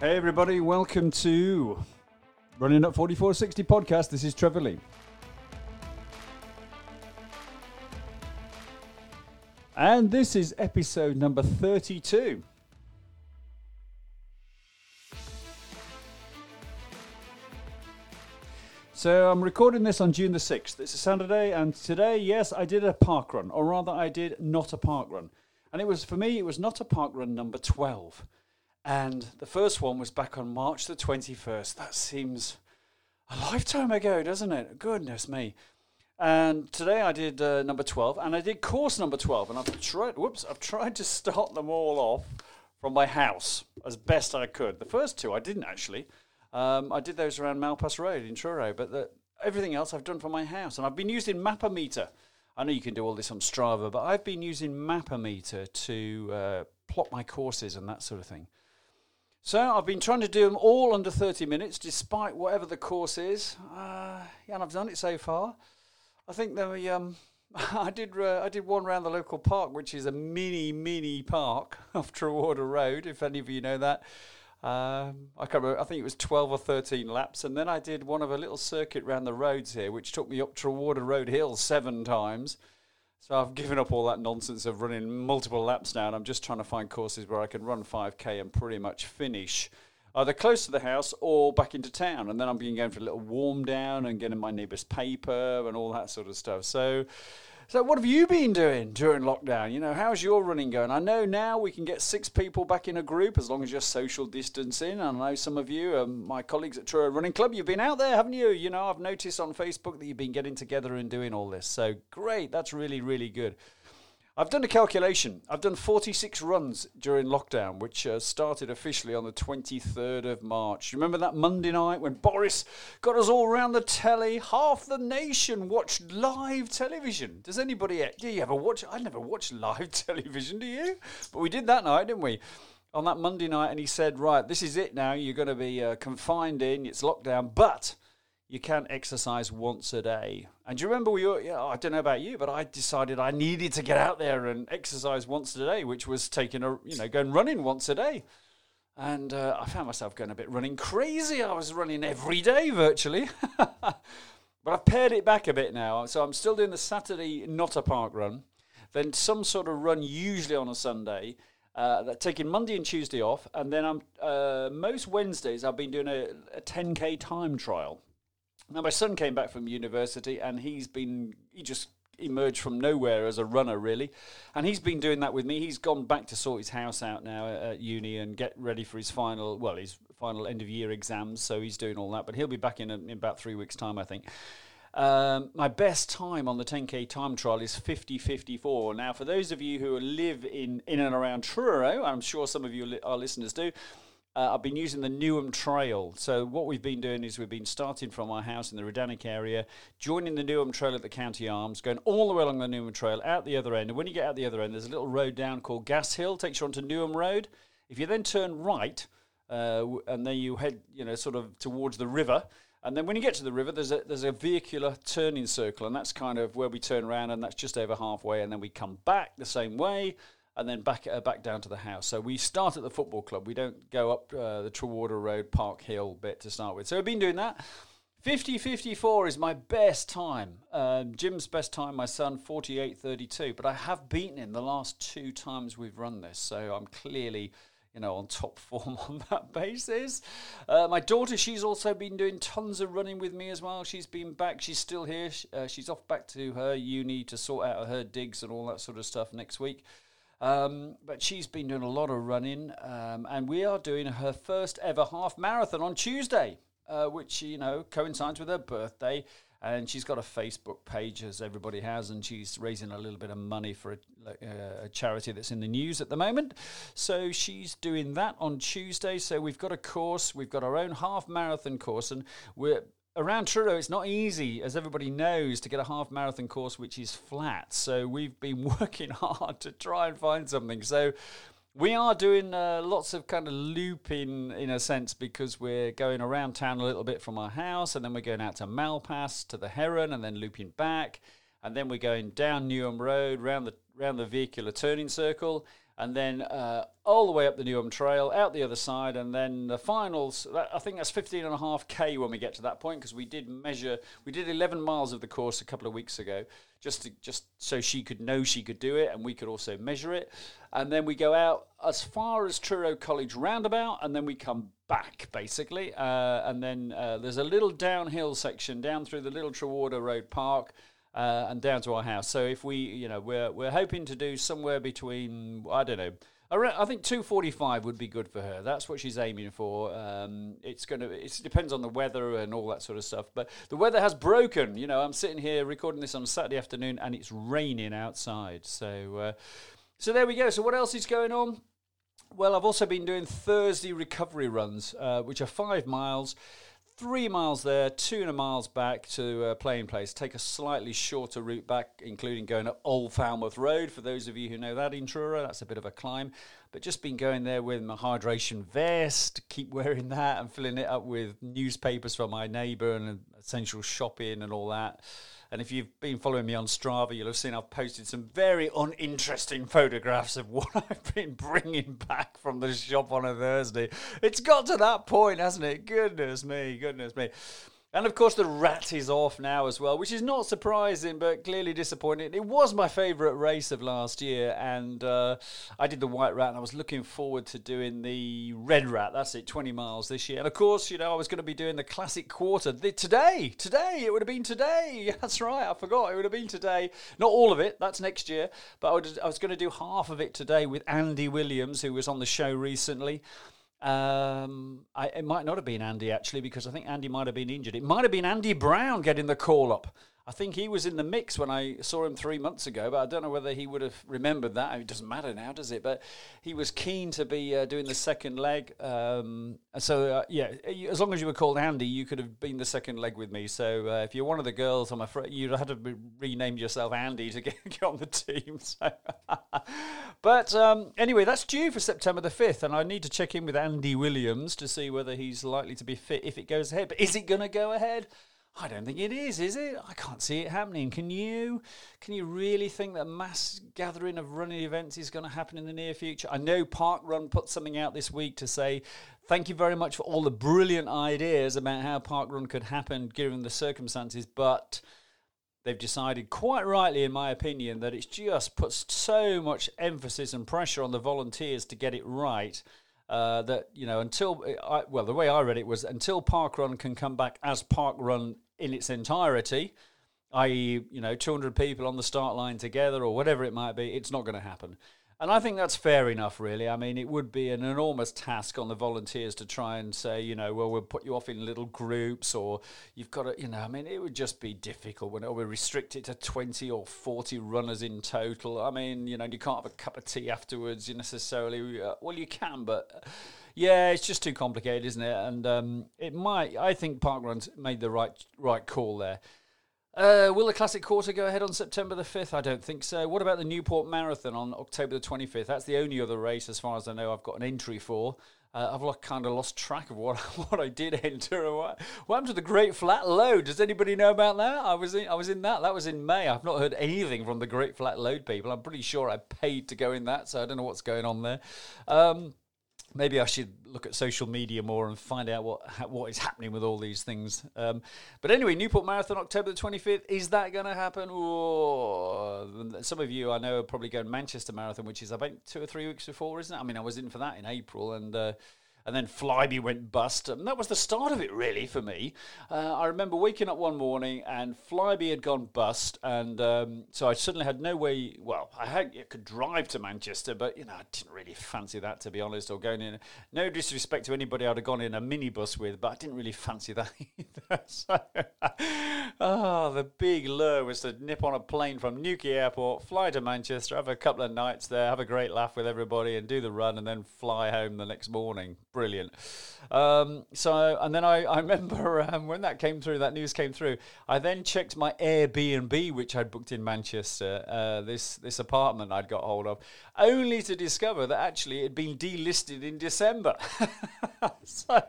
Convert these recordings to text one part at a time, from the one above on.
Hey, everybody, welcome to Running Up 4460 podcast. This is Trevor Lee. And this is episode number 32. So I'm recording this on June the 6th. It's a Saturday, and today, yes, I did a park run, or rather, I did not a park run. And it was, for me, it was not a park run number 12. And the first one was back on March the 21st. That seems a lifetime ago, doesn't it? Goodness me. And today I did uh, number 12, and I did course number 12. And I've tried, whoops, I've tried to start them all off from my house as best I could. The first two I didn't actually. Um, I did those around Malpas Road in Truro, but the, everything else I've done from my house. And I've been using Mapometer. I know you can do all this on Strava, but I've been using Mapometer to uh, plot my courses and that sort of thing. So I've been trying to do them all under 30 minutes, despite whatever the course is. Uh, yeah, and I've done it so far. I think were, um, I did uh, I did one around the local park, which is a mini mini park off Trewarder Road. If any of you know that, um, I can't remember. I think it was 12 or 13 laps, and then I did one of a little circuit around the roads here, which took me up Trewarder Road Hill seven times. So I've given up all that nonsense of running multiple laps now, and I'm just trying to find courses where I can run 5k and pretty much finish either close to the house or back into town. And then I'm being going for a little warm down and getting my neighbour's paper and all that sort of stuff. So so, what have you been doing during lockdown? You know, how's your running going? I know now we can get six people back in a group as long as you're social distancing. I know some of you, um, my colleagues at Truro Running Club, you've been out there, haven't you? You know, I've noticed on Facebook that you've been getting together and doing all this. So, great. That's really, really good. I've done a calculation. I've done 46 runs during lockdown, which uh, started officially on the 23rd of March. Remember that Monday night when Boris got us all around the telly? Half the nation watched live television. Does anybody, do you ever watch? I never watched live television, do you? But we did that night, didn't we? On that Monday night, and he said, Right, this is it now. You're going to be uh, confined in, it's lockdown, but you can't exercise once a day. And do you remember we were, I don't know about you, but I decided I needed to get out there and exercise once a day, which was taking a, you know, going running once a day. And uh, I found myself going a bit running crazy. I was running every day virtually. but I've pared it back a bit now. So I'm still doing the Saturday not a park run, then some sort of run usually on a Sunday. Uh, taking Monday and Tuesday off, and then I'm uh, most Wednesdays I've been doing a, a 10k time trial. Now, my son came back from university and he's been, he just emerged from nowhere as a runner, really. And he's been doing that with me. He's gone back to sort his house out now at uni and get ready for his final, well, his final end of year exams. So he's doing all that. But he'll be back in, a, in about three weeks' time, I think. Um, my best time on the 10k time trial is 50.54. Now, for those of you who live in, in and around Truro, I'm sure some of you, li- our listeners do, uh, I've been using the Newham Trail. So what we've been doing is we've been starting from our house in the Redannick area, joining the Newham Trail at the County Arms, going all the way along the Newham Trail out the other end. And when you get out the other end, there's a little road down called Gas Hill, takes you onto Newham Road. If you then turn right, uh, and then you head, you know, sort of towards the river. And then when you get to the river, there's a there's a vehicular turning circle, and that's kind of where we turn around, and that's just over halfway, and then we come back the same way, and then back uh, back down to the house. So we start at the football club. We don't go up uh, the Trewarder Road Park Hill bit to start with. So I've been doing that. 50.54 is my best time. Um, Jim's best time, my son, 48.32. But I have beaten him the last two times we've run this. So I'm clearly, you know, on top form on that basis. Uh, my daughter, she's also been doing tons of running with me as well. She's been back. She's still here. Uh, she's off back to her uni to sort out her digs and all that sort of stuff next week. Um, but she's been doing a lot of running, um, and we are doing her first ever half marathon on Tuesday, uh, which you know coincides with her birthday. And she's got a Facebook page, as everybody has, and she's raising a little bit of money for a, uh, a charity that's in the news at the moment. So she's doing that on Tuesday. So we've got a course, we've got our own half marathon course, and we're around Truro, it's not easy, as everybody knows, to get a half marathon course which is flat. So we've been working hard to try and find something. So we are doing uh, lots of kind of looping in a sense because we're going around town a little bit from our house, and then we're going out to Malpas to the Heron, and then looping back, and then we're going down Newham Road, round the round the vehicular turning circle, and then uh, all the way up the Newham Trail, out the other side, and then the finals. That, I think that's 15 and a half k when we get to that point because we did measure. We did 11 miles of the course a couple of weeks ago, just to, just so she could know she could do it, and we could also measure it. And then we go out as far as Truro College roundabout, and then we come back basically. Uh, and then uh, there's a little downhill section down through the Little Trewarder Road Park uh, and down to our house. So if we, you know, we're we're hoping to do somewhere between I don't know. I think 245 would be good for her. That's what she's aiming for. Um, it's going to. It depends on the weather and all that sort of stuff. But the weather has broken. You know, I'm sitting here recording this on Saturday afternoon, and it's raining outside. So, uh, so there we go. So what else is going on? Well, I've also been doing Thursday recovery runs, uh, which are five miles three miles there, two and a miles back to uh, playing place. Take a slightly shorter route back, including going up Old Falmouth Road. For those of you who know that in Truro, that's a bit of a climb. But just been going there with my hydration vest, keep wearing that and filling it up with newspapers from my neighbour and essential shopping and all that. And if you've been following me on Strava, you'll have seen I've posted some very uninteresting photographs of what I've been bringing back from the shop on a Thursday. It's got to that point, hasn't it? Goodness me, goodness me. And of course, the rat is off now as well, which is not surprising, but clearly disappointing. It was my favourite race of last year, and uh, I did the white rat, and I was looking forward to doing the red rat. That's it, 20 miles this year. And of course, you know, I was going to be doing the classic quarter the, today. Today, it would have been today. That's right, I forgot. It would have been today. Not all of it, that's next year, but I, would, I was going to do half of it today with Andy Williams, who was on the show recently. Um, I, it might not have been Andy actually because I think Andy might have been injured. It might have been Andy Brown getting the call up. I think he was in the mix when I saw him three months ago, but I don't know whether he would have remembered that. It doesn't matter now, does it? But he was keen to be uh, doing the second leg. Um, so, uh, yeah, as long as you were called Andy, you could have been the second leg with me. So, uh, if you're one of the girls, I'm afraid you'd have to be renamed yourself Andy to get, get on the team. So. but um, anyway, that's due for September the 5th, and I need to check in with Andy Williams to see whether he's likely to be fit if it goes ahead. But is it going to go ahead? I don't think it is, is it? I can't see it happening. Can you? Can you really think that mass gathering of running events is going to happen in the near future? I know Park Run put something out this week to say thank you very much for all the brilliant ideas about how Park Run could happen given the circumstances, but they've decided quite rightly in my opinion that it's just puts so much emphasis and pressure on the volunteers to get it right uh, that you know until I, well the way I read it was until Park Run can come back as Park Run in its entirety, i.e., you know, 200 people on the start line together or whatever it might be, it's not going to happen. And I think that's fair enough, really. I mean, it would be an enormous task on the volunteers to try and say, you know, well, we'll put you off in little groups, or you've got to, you know, I mean, it would just be difficult when we restrict it to 20 or 40 runners in total. I mean, you know, you can't have a cup of tea afterwards, you necessarily. Uh, well, you can, but. Yeah, it's just too complicated, isn't it? And um, it might. I think Parkrun's made the right right call there. Uh, will the Classic Quarter go ahead on September the 5th? I don't think so. What about the Newport Marathon on October the 25th? That's the only other race, as far as I know, I've got an entry for. Uh, I've like, kind of lost track of what what I did enter. What, what happened to the Great Flat Lode? Does anybody know about that? I was in, I was in that. That was in May. I've not heard anything from the Great Flat Lode people. I'm pretty sure I paid to go in that, so I don't know what's going on there. Um, maybe I should look at social media more and find out what what is happening with all these things. Um, but anyway, Newport Marathon, October the twenty fifth. Is that going to happen? some of you I know are probably going Manchester Marathon, which is about two or three weeks before, isn't it? I mean, I was in for that in April, and uh, and then Flybe went bust. And that was the start of it, really, for me. Uh, I remember waking up one morning and Flybe had gone bust, and um, so I suddenly had no way. Well, I, had, I could drive to Manchester, but you know, I didn't really fancy that to be honest. Or going in, no disrespect to anybody I'd have gone in a minibus with, but I didn't really fancy that either. so, oh, the big lure was to nip on a plane from Newquay Airport, fly to Manchester, have a couple of nights there, have a great laugh with everybody, and do the run, and then fly home the next morning brilliant. Um, so, and then I, I remember um, when that came through, that news came through. I then checked my Airbnb, which I'd booked in Manchester, uh, this this apartment I'd got hold of, only to discover that actually it had been delisted in December. so,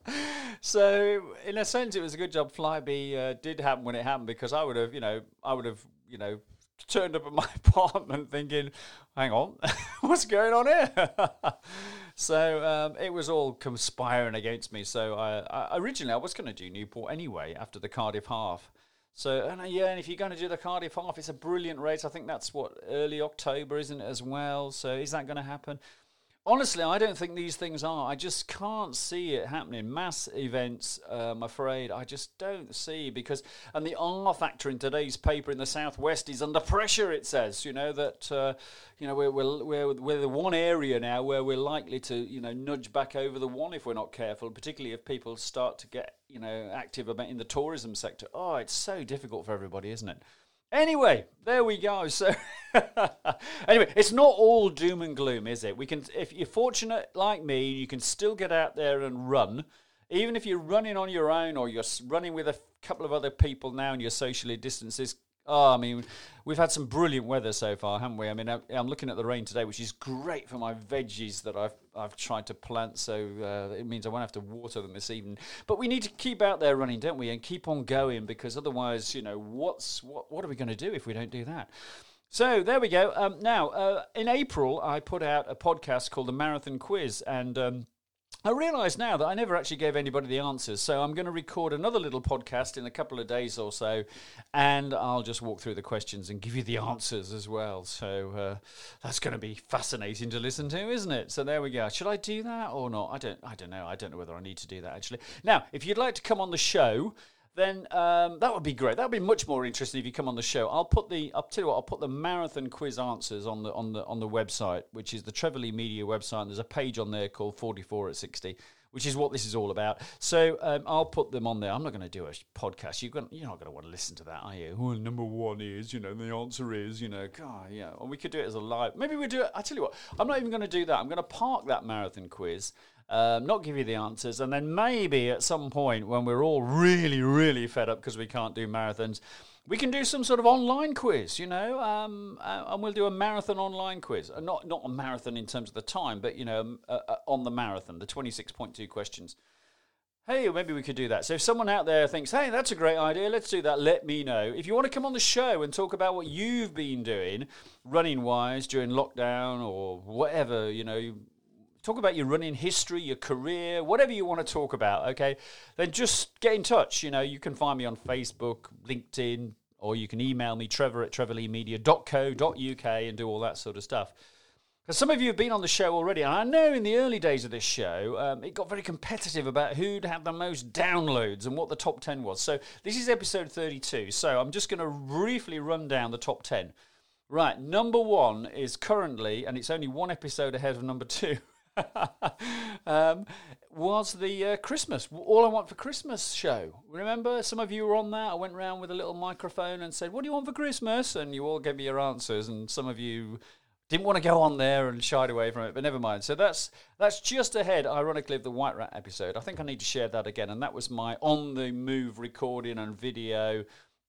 so, in a sense, it was a good job. Flybe uh, did happen when it happened because I would have, you know, I would have, you know turned up at my apartment thinking, hang on, what's going on here? so um, it was all conspiring against me. So I, I originally I was going to do Newport anyway after the Cardiff half. So and uh, yeah, and if you're going to do the Cardiff half, it's a brilliant race. I think that's what early October, isn't it, as well? So is that going to happen? Honestly, I don't think these things are. I just can't see it happening. Mass events, uh, I'm afraid, I just don't see because, and the R factor in today's paper in the Southwest is under pressure. It says, you know, that uh, you know we're, we're we're we're the one area now where we're likely to you know nudge back over the one if we're not careful, particularly if people start to get you know active about in the tourism sector. Oh, it's so difficult for everybody, isn't it? Anyway, there we go. So, anyway, it's not all doom and gloom, is it? We can, if you're fortunate like me, you can still get out there and run, even if you're running on your own or you're running with a couple of other people now and you're socially distanced. Oh, I mean, we've had some brilliant weather so far, haven't we? I mean, I'm looking at the rain today, which is great for my veggies that I've I've tried to plant. So uh, it means I won't have to water them this evening. But we need to keep out there running, don't we? And keep on going because otherwise, you know, what's what what are we going to do if we don't do that? So there we go. Um, now, uh, in April, I put out a podcast called the Marathon Quiz, and um, I realise now that I never actually gave anybody the answers, so I'm going to record another little podcast in a couple of days or so, and I'll just walk through the questions and give you the answers as well. So uh, that's going to be fascinating to listen to, isn't it? So there we go. Should I do that or not? I don't. I don't know. I don't know whether I need to do that actually. Now, if you'd like to come on the show then um, that would be great. That would be much more interesting if you come on the show. I'll put the I'll tell you what I'll put the marathon quiz answers on the on the on the website, which is the Trevor Lee Media website. And there's a page on there called 44 at 60, which is what this is all about. So um, I'll put them on there. I'm not going to do a podcast. You're, going, you're not going to want to listen to that, are you? Well, number one is, you know, the answer is, you know, God, yeah. Or we could do it as a live. Maybe we do it. I tell you what, I'm not even going to do that. I'm going to park that marathon quiz um, not give you the answers, and then maybe at some point when we're all really, really fed up because we can't do marathons, we can do some sort of online quiz, you know, um, uh, and we'll do a marathon online quiz. Uh, not not a marathon in terms of the time, but you know, um, uh, uh, on the marathon, the twenty six point two questions. Hey, maybe we could do that. So if someone out there thinks, "Hey, that's a great idea. Let's do that." Let me know. If you want to come on the show and talk about what you've been doing, running wise during lockdown or whatever, you know, talk about your running history, your career, whatever you want to talk about, okay? Then just get in touch. You know, you can find me on Facebook, LinkedIn, or you can email me, trevor at trevorleemedia.co.uk and do all that sort of stuff. Because some of you have been on the show already, and I know in the early days of this show, um, it got very competitive about who'd had the most downloads and what the top 10 was. So this is episode 32. So I'm just going to briefly run down the top 10. Right, number one is currently, and it's only one episode ahead of number two. um, was the uh, Christmas All I Want for Christmas show. Remember, some of you were on that. I went around with a little microphone and said, "What do you want for Christmas?" And you all gave me your answers. And some of you didn't want to go on there and shied away from it, but never mind. So that's that's just ahead, ironically, of the White Rat episode. I think I need to share that again, and that was my on the move recording and video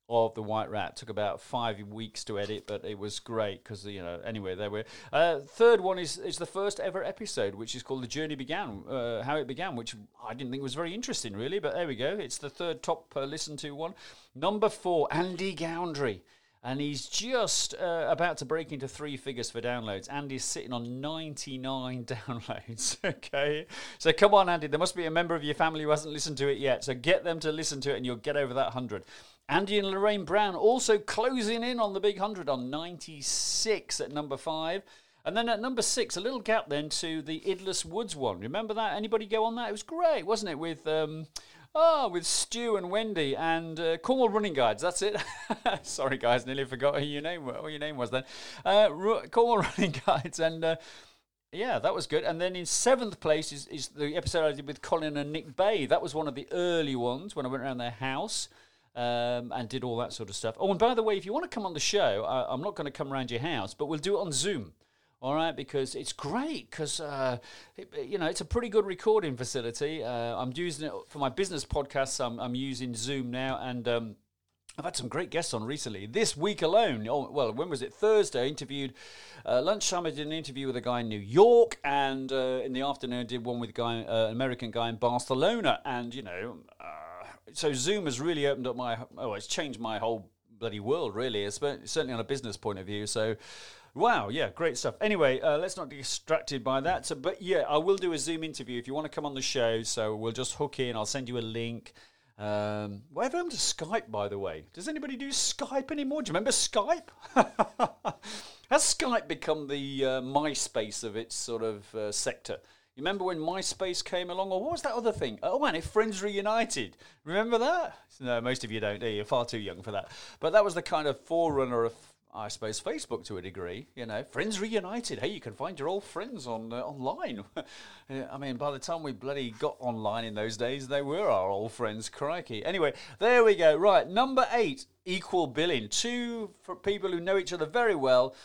of the White Rat. Took about five weeks to edit, but it was great because you know. Anyway, there we. Uh, third one is is the first ever episode, which is called "The Journey Began," uh, how it began, which I didn't think was very interesting, really. But there we go. It's the third top uh, listened to one. Number four, Andy Goundry. And he's just uh, about to break into three figures for downloads. Andy's sitting on 99 downloads. okay. So come on, Andy. There must be a member of your family who hasn't listened to it yet. So get them to listen to it and you'll get over that 100. Andy and Lorraine Brown also closing in on the big 100 on 96 at number 5. And then at number 6, a little gap then to the Idless Woods one. Remember that? Anybody go on that? It was great, wasn't it? With um, oh, with Stu and Wendy and uh, Cornwall Running Guides. That's it. Sorry, guys, nearly forgot who your name what your name was then. Uh, Cornwall Running Guides and. Uh, yeah, that was good. And then in seventh place is, is the episode I did with Colin and Nick Bay. That was one of the early ones when I went around their house um, and did all that sort of stuff. Oh, and by the way, if you want to come on the show, I, am not going to come around your house, but we'll do it on Zoom. All right, because it's great. Because uh, it, you know it's a pretty good recording facility. Uh, I'm using it for my business podcasts. I'm, I'm using Zoom now, and um, I've had some great guests on recently. This week alone, oh, well, when was it? Thursday, interviewed, uh, lunchtime I did an interview with a guy in New York, and uh, in the afternoon I did one with a guy, uh, an American guy in Barcelona. And, you know, uh, so Zoom has really opened up my, oh, it's changed my whole bloody world, really. It's certainly on a business point of view. So, wow, yeah, great stuff. Anyway, uh, let's not get distracted by that. So, but yeah, I will do a Zoom interview if you want to come on the show. So we'll just hook in. I'll send you a link. Um, whatever happened to Skype, by the way? Does anybody do Skype anymore? Do you remember Skype? Has Skype become the uh, MySpace of its sort of uh, sector? You remember when MySpace came along, or what was that other thing? Oh man, if Friends Reunited. Remember that? No, most of you don't. You're far too young for that. But that was the kind of forerunner of, I suppose, Facebook to a degree. You know, Friends Reunited. Hey, you can find your old friends on uh, online. I mean, by the time we bloody got online in those days, they were our old friends. Crikey. Anyway, there we go. Right, number eight, equal billing. Two for people who know each other very well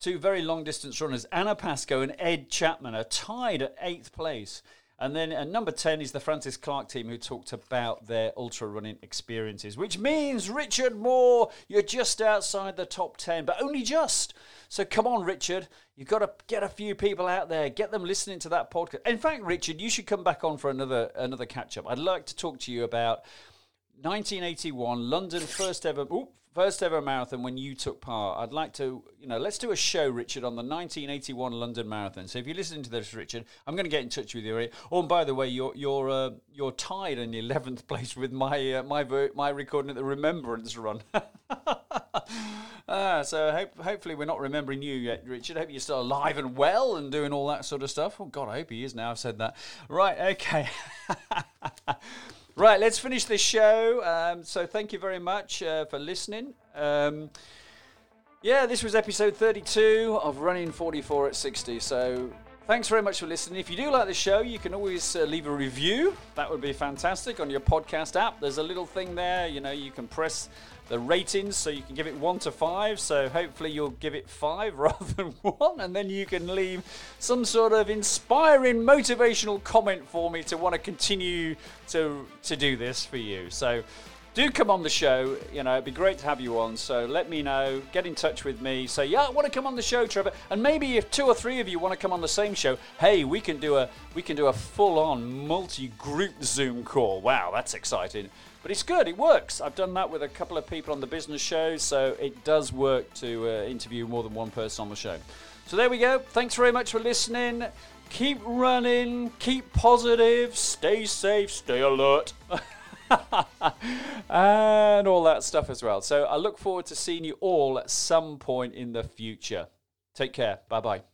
Two very long distance runners, Anna Pascoe and Ed Chapman, are tied at eighth place. And then at number 10 is the Francis Clark team who talked about their ultra running experiences, which means, Richard Moore, you're just outside the top 10, but only just. So come on, Richard. You've got to get a few people out there, get them listening to that podcast. In fact, Richard, you should come back on for another another catch up. I'd like to talk to you about 1981 London first ever. Ooh, first ever marathon when you took part. I'd like to, you know, let's do a show, Richard, on the 1981 London Marathon. So if you're listening to this, Richard, I'm going to get in touch with you. Oh, and by the way, you're you're uh, you're tied in 11th place with my uh, my my recording at the Remembrance Run. ah, so hope, hopefully we're not remembering you yet, Richard. Hope you're still alive and well and doing all that sort of stuff. Oh God, I hope he is now. I've said that. Right. Okay. Right, let's finish this show. Um, so, thank you very much uh, for listening. Um, yeah, this was episode 32 of Running 44 at 60. So, thanks very much for listening. If you do like the show, you can always uh, leave a review. That would be fantastic on your podcast app. There's a little thing there, you know, you can press the ratings so you can give it one to five. So hopefully you'll give it five rather than one, and then you can leave some sort of inspiring, motivational comment for me to want to continue to to do this for you. So do come on the show. You know, it'd be great to have you on. So let me know. Get in touch with me. Say, yeah, I want to come on the show, Trevor. And maybe if two or three of you want to come on the same show, hey, we can do a we can do a full-on multi-group Zoom call. Wow, that's exciting. But it's good, it works. I've done that with a couple of people on the business show, so it does work to uh, interview more than one person on the show. So there we go. Thanks very much for listening. Keep running, keep positive, stay safe, stay alert. and all that stuff as well. So I look forward to seeing you all at some point in the future. Take care. Bye bye.